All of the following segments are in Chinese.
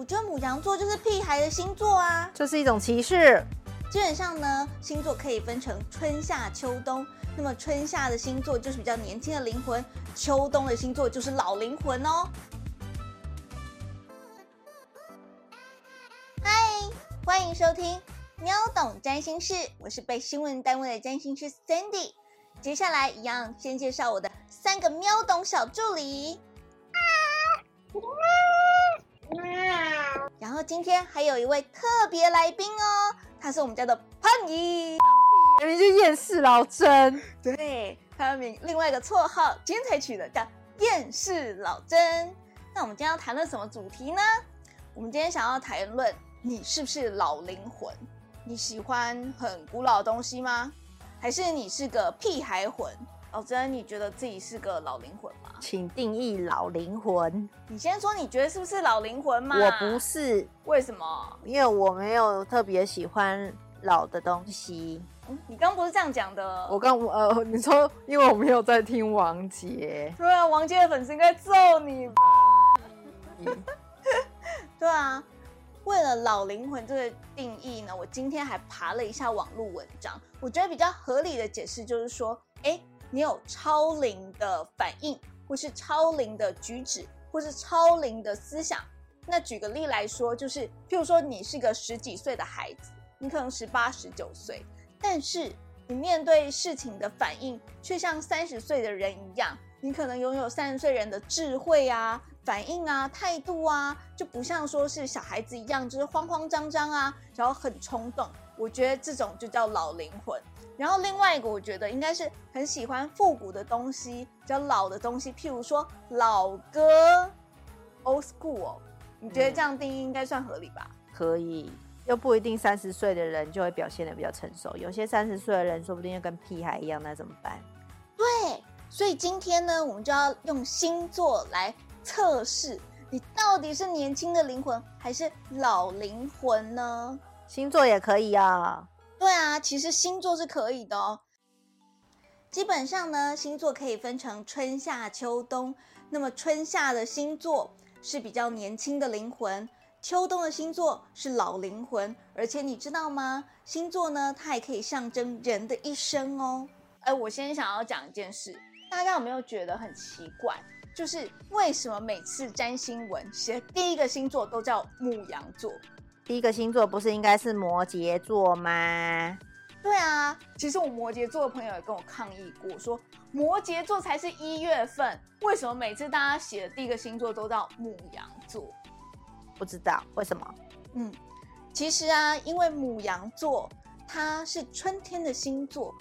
我觉得母羊座就是屁孩的星座啊。这是一种歧视。基本上呢，星座可以分成春夏秋冬。那么春夏的星座就是比较年轻的灵魂，秋冬的星座就是老灵魂哦。嗨，欢迎收听喵懂占星师，我是被新闻单位的占星师 Sandy。接下来一样先介绍我的三个喵懂小助理。然后今天还有一位特别来宾哦，他是我们家的胖姨，明明就厌世老真。对，他的名另外一个绰号今天才取的叫厌世老真。那我们今天要谈论什么主题呢？我们今天想要谈论你是不是老灵魂？你喜欢很古老的东西吗？还是你是个屁孩魂？老真，你觉得自己是个老灵魂吗？请定义老灵魂。你先说，你觉得是不是老灵魂嘛？我不是，为什么？因为我没有特别喜欢老的东西。嗯，你刚不是这样讲的？我刚呃，你说因为我没有在听王杰。对啊，王杰的粉丝应该揍你吧？对啊。为了老灵魂这个定义呢，我今天还爬了一下网络文章。我觉得比较合理的解释就是说，哎，你有超灵的反应，或是超灵的举止，或是超灵的思想。那举个例来说，就是譬如说，你是个十几岁的孩子，你可能十八、十九岁，但是你面对事情的反应却像三十岁的人一样，你可能拥有三十岁人的智慧啊。反应啊，态度啊，就不像说是小孩子一样，就是慌慌张张啊，然后很冲动。我觉得这种就叫老灵魂。然后另外一个，我觉得应该是很喜欢复古的东西，比较老的东西，譬如说老歌，old school。你觉得这样定义应该算合理吧？可以，又不一定三十岁的人就会表现的比较成熟，有些三十岁的人说不定就跟屁孩一样，那怎么办？对，所以今天呢，我们就要用星座来。测试你到底是年轻的灵魂还是老灵魂呢？星座也可以啊。对啊，其实星座是可以的哦。基本上呢，星座可以分成春夏秋冬。那么春夏的星座是比较年轻的灵魂，秋冬的星座是老灵魂。而且你知道吗？星座呢，它也可以象征人的一生哦。哎，我先想要讲一件事，大家有没有觉得很奇怪？就是为什么每次占星文写第一个星座都叫牧羊座？第一个星座不是应该是摩羯座吗？对啊，其实我摩羯座的朋友也跟我抗议过，说摩羯座才是一月份，为什么每次大家写的第一个星座都叫母羊座？不知道为什么？嗯，其实啊，因为母羊座它是春天的星座，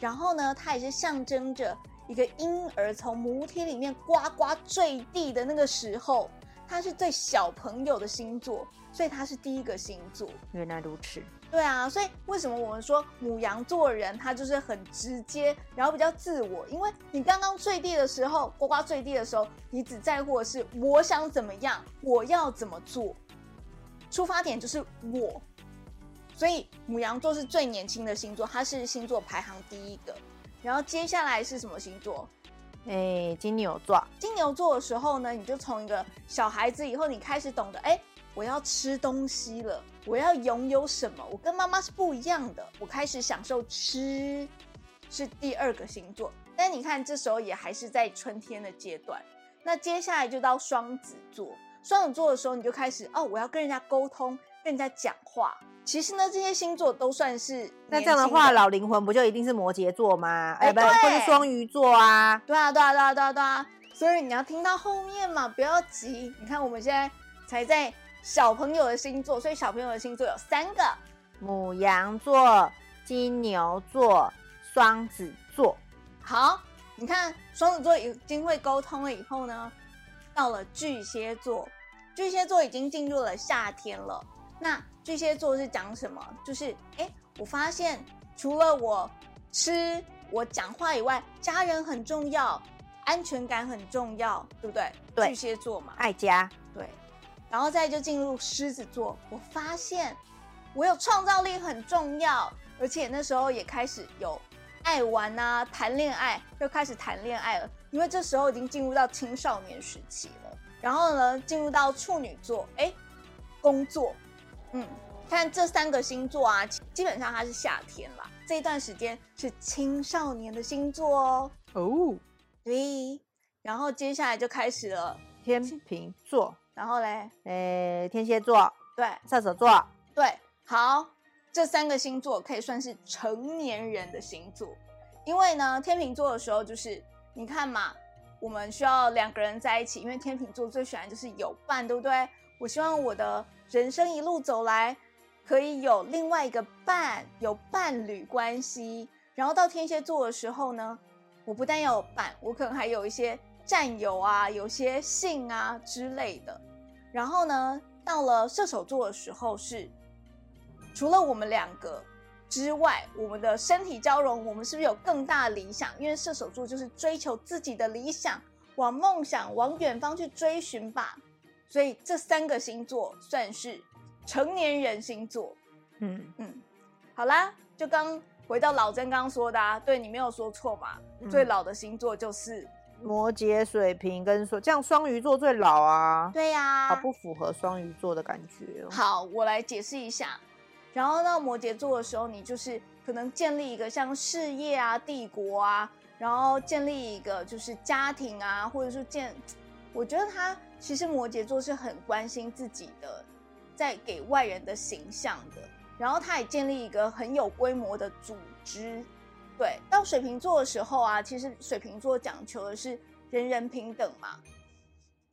然后呢，它也是象征着。一个婴儿从母体里面呱呱坠地的那个时候，他是对小朋友的星座，所以他是第一个星座。原来如此。对啊，所以为什么我们说母羊座人他就是很直接，然后比较自我？因为你刚刚坠地的时候，呱呱坠地的时候，你只在乎的是我想怎么样，我要怎么做，出发点就是我。所以母羊座是最年轻的星座，它是星座排行第一个。然后接下来是什么星座？哎，金牛座。金牛座的时候呢，你就从一个小孩子以后，你开始懂得，哎，我要吃东西了，我要拥有什么？我跟妈妈是不一样的，我开始享受吃，是第二个星座。但你看，这时候也还是在春天的阶段。那接下来就到双子座。双子座的时候，你就开始，哦，我要跟人家沟通，人家讲话。其实呢，这些星座都算是那这样的话，老灵魂不就一定是摩羯座吗？哎，不，或是双鱼座啊？对啊，对啊，对啊，对啊，对啊。所以你要听到后面嘛，不要急。你看我们现在才在小朋友的星座，所以小朋友的星座有三个：母羊座、金牛座、双子座。好，你看双子座已经会沟通了以后呢，到了巨蟹座，巨蟹座已经进入了夏天了。那巨蟹座是讲什么？就是哎，我发现除了我吃、我讲话以外，家人很重要，安全感很重要，对不对？对，巨蟹座嘛，爱家。对，然后再就进入狮子座，我发现我有创造力很重要，而且那时候也开始有爱玩啊，谈恋爱，又开始谈恋爱了，因为这时候已经进入到青少年时期了。然后呢，进入到处女座，哎。工作。嗯，看这三个星座啊，基本上它是夏天啦，这一段时间是青少年的星座哦。哦，对，然后接下来就开始了，天秤座，然后嘞，诶，天蝎座，对。射手座，对，好，这三个星座可以算是成年人的星座，因为呢，天秤座的时候就是你看嘛，我们需要两个人在一起，因为天秤座最喜欢就是有伴，对不对？我希望我的人生一路走来可以有另外一个伴，有伴侣关系。然后到天蝎座的时候呢，我不但要有伴，我可能还有一些战友啊，有些性啊之类的。然后呢，到了射手座的时候是，除了我们两个之外，我们的身体交融，我们是不是有更大的理想？因为射手座就是追求自己的理想，往梦想、往远方去追寻吧。所以这三个星座算是成年人星座。嗯，嗯，好啦，就刚回到老曾刚刚说的啊，对你没有说错嘛。嗯最老的星座就是，摩羯、水瓶跟双，这样双鱼座最老啊，对呀、好不符合双鱼座的感觉哦。好，我来解释一下。然后到摩羯座的时候，你就是可能建立一个像事业啊、帝国啊，然后建立一个就是家庭啊，或者是建，我觉得他其实摩羯座是很关心自己的，在给外人的形象的。然后他也建立一个很有规模的组织。对，到水瓶座的时候啊，其实水瓶座讲求的是人人平等嘛，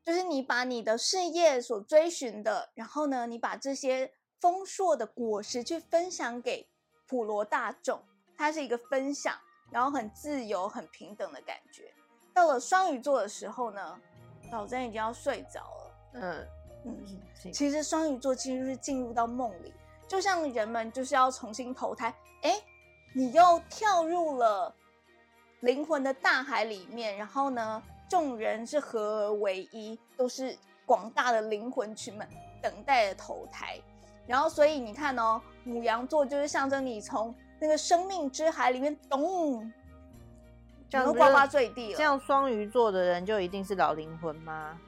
就是你把你的事业所追寻的，然后呢，你把这些丰硕的果实去分享给普罗大众，它是一个分享，然后很自由、很平等的感觉。到了双鱼座的时候呢，老曾已经要睡着了。嗯嗯，嗯，其实双鱼座其实是进入到梦里，就像人们就是要重新投胎，哎，你又跳入了灵魂的大海里面，然后呢，众人是合而为一，都是广大的灵魂群们等待着投胎。然后，所以你看哦，母羊座就是象征你从那个生命之海里面咚，这样子然后呱呱坠地了。这样双鱼座的人就一定是老灵魂吗？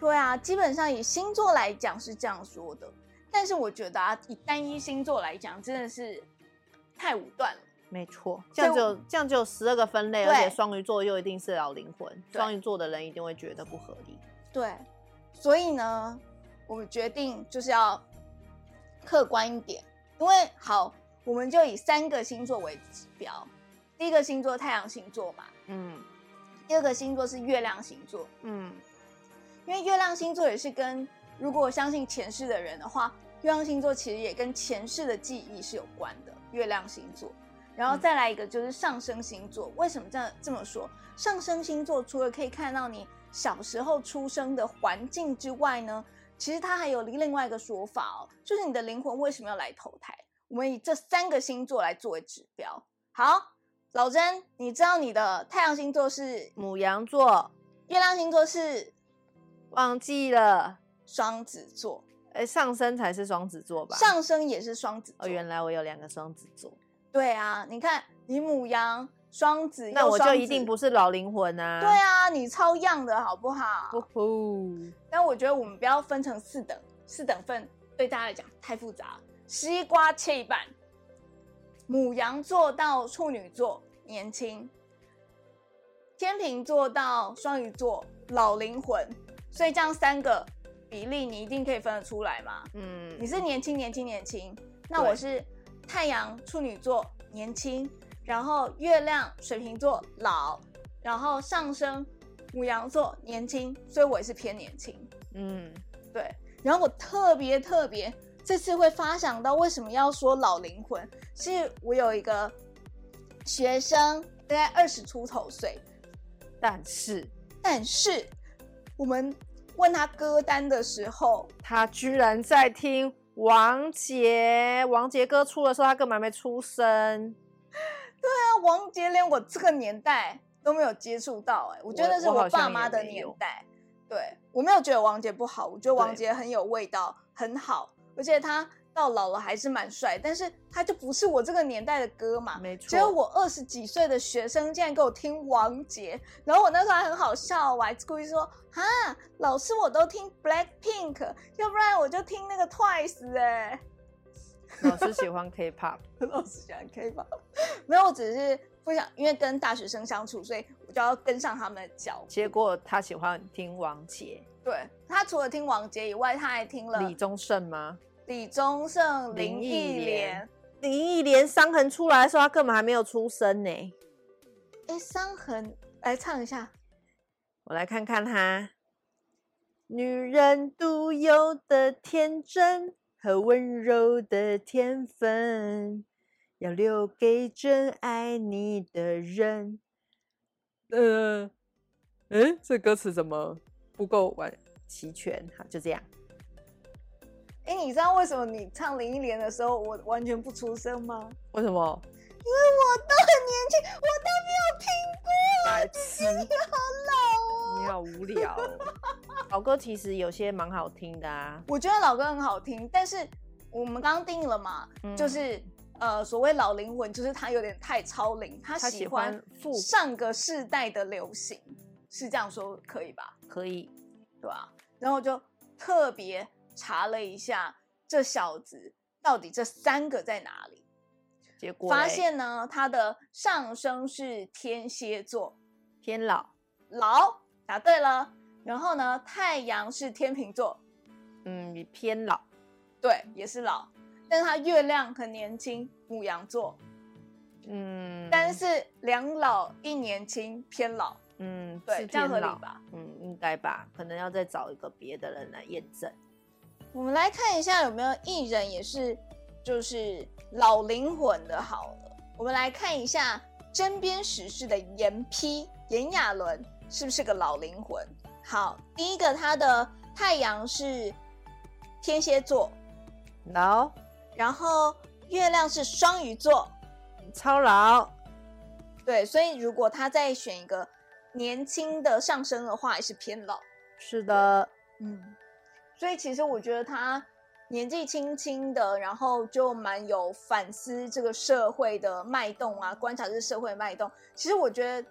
对啊，基本上以星座来讲是这样说的，但是我觉得啊，以单一星座来讲，真的是太武断了。没错，这样就这样就有十二个分类，而且双鱼座又一定是老灵魂，双鱼座的人一定会觉得不合理。对，所以呢，我们决定就是要客观一点，因为好，我们就以三个星座为指标。第一个星座太阳星座嘛，嗯第二个星座是月亮星座，嗯，因为月亮星座也是跟如果相信前世的人的话，月亮星座其实也跟前世的记忆是有关的。月亮星座，然后嗯再来一个就是上升星座。为什么这样这么说？上升星座除了可以看到你小时候出生的环境之外呢，其实它还有另外一个说法哦，就是你的灵魂为什么要来投胎？我们以这三个星座来作为指标。好，老甄，你知道你的太阳星座是母羊座月亮星座是忘记了，双子座，哎，上升才是双子座吧？上升也是双子座。哦，原来我有两个双子座，对啊，你看你母羊、双子，那我就一定。不是老灵魂啊。对，啊，你超样的好不好？但我觉得我们不要分成四等，四等份对大家来讲太复杂。西瓜切一半，母羊座到处女座年轻，天秤座到双鱼座老灵魂，所以这样三个比例你一定可以分得出来嘛？嗯，你是年轻年轻年轻，那我是太阳处女座年轻，然后月亮水瓶座老，然后上升母羊座年轻，所以我也是偏年轻。嗯，对，然后我特别特别这次会发想到为什么要说老灵魂，是我有一个学生大概二十出头岁，但是但是我们问他歌单的时候，他居然在听王杰，王杰歌出的时候，他根本还没出生。对啊王杰连我这个年代都没有接触到、哎，我觉得那是我爸妈的年代。对我没有觉得王杰不好，我觉得王杰很有味道，很好，而且他到老了还是蛮帅，但是他就不是我这个年代的歌嘛。没错结果我二十几岁的学生竟然给我听王杰，然后我那时候还很好笑，我还故意说哈，老师我都听 Black Pink，要不然我就听那个 Twice 哎、老师喜欢 K-pop，老师喜欢 K-pop，没有，我只是不想，因为跟大学生相处，所以我就要跟上他们的脚步。结果他喜欢听王杰、对他除了听王杰以外，他还听了李宗盛吗？李宗盛、林林忆忆莲莲。林忆莲伤痕出来的时候，他根本还没有出生呢。哎，伤痕，来唱一下。我来看看他，女人独有的天真和温柔的天分，要留给真爱你的人。呃，嗯，这歌词怎么不够完齐全？好，就这样。哎，你知道为什么你唱林忆莲的时候，我完全不出声吗？为什么？因为我都很年轻，我都没有听过。白痴，你好老哦。你好无聊哦、老歌其实有些蛮好听的啊。我觉得老歌很好听，但是我们刚刚定义了嘛，嗯就是呃，所谓老灵魂，就是他有点太超龄，他他喜喜欢上个世代的流行，是这样说可以吧？可以，对吧？然后我就特别查了一下这小子到底这三个在哪里，结果发现呢，他的上升是天蝎座，偏老，老答对了。然后呢，太阳是天秤座，嗯，偏老，对，也是老。但是他月亮很年轻，母羊座，嗯，但是两老一年轻，偏老，嗯，对，这样合？理吧？嗯，应该吧，可能要再找一个别的人来验证。我们来看一下有没有艺人也是就是老灵魂的。好了，我们来看一下针砭时事的严批炎亚纶是不是个老灵魂？好，第一个他的太阳是天蝎座，老，然后月亮是双鱼座，超老，对，所以如果他再选一个年轻的上升的话，也是偏老。是的，嗯，所以其实我觉得他年纪轻轻的，然后就蛮有反思这个社会的脉动啊，观察这个社会的脉动。其实我觉得，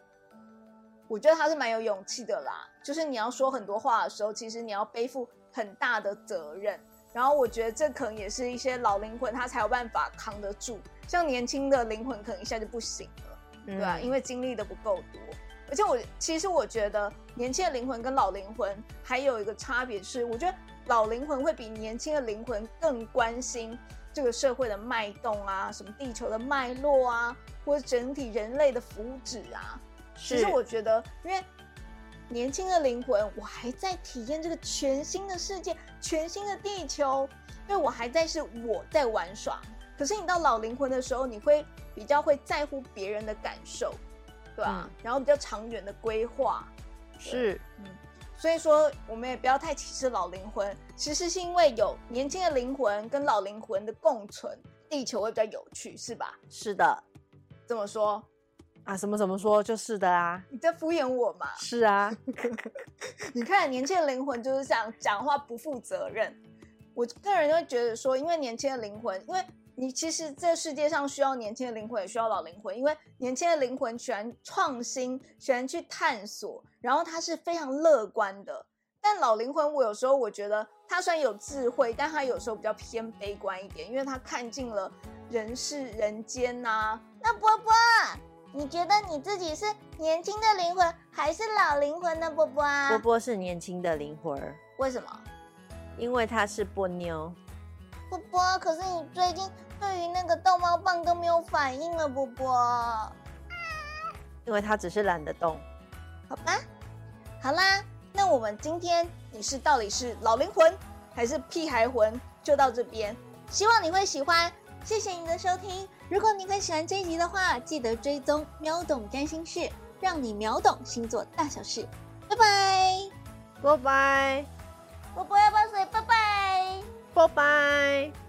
我觉得他是蛮有勇气的啦。就是你要说很多话的时候，其实你要背负很大的责任。然后我觉得这可能也是一些老灵魂他才有办法扛得住，像年轻的灵魂可能一下就不行了。对对啊，因为经历的不够多。而且我其实我觉得年轻的灵魂跟老灵魂还有一个差别是，我觉得老灵魂会比年轻的灵魂更关心这个社会的脉动啊，什么地球的脉络啊，或者整体人类的福祉啊。其实是我觉得，因为年轻的灵魂，我还在体验这个全新的世界、全新的地球，因为我还在是我在玩耍。可是你到老灵魂的时候，你会比较会在乎别人的感受，对啊、嗯然后比较长远的规划。是嗯所以说，我们也不要太歧视老灵魂，其实是因为有年轻的灵魂跟老灵魂的共存，地球会比较有趣，是吧？是的这么说，啊，什么怎么说就是的啊，你在敷衍我嘛？是啊，你看，年轻的灵魂就是这样讲话不负责任。我个人就会觉得说，因为年轻的灵魂，因为你其实这世界上需要年轻的灵魂，也需要老灵魂。因为年轻的灵魂喜欢创新，喜欢去探索，然后他是非常乐观的。但老灵魂，我有时候我觉得他虽然有智慧，但他有时候比较偏悲观一点，因为他看尽了人世人间呐、那波波，你觉得你自己是年轻的灵魂还是老灵魂呢？波波啊，波波是年轻的灵魂儿，为什么？因为他是波妞，波波，可是你最近对于那个逗猫棒都没有反应了，波波。因为他只是懒得动。好吧，好啦，那我们今天你是到底是老灵魂还是屁孩魂，就到这边。希望你会喜欢，谢谢你的收听。如果你很喜欢这一集的话，记得追踪喵懂占星事，让你秒懂星座大小事。拜拜，拜拜，波波要不要水？拜拜。拜拜。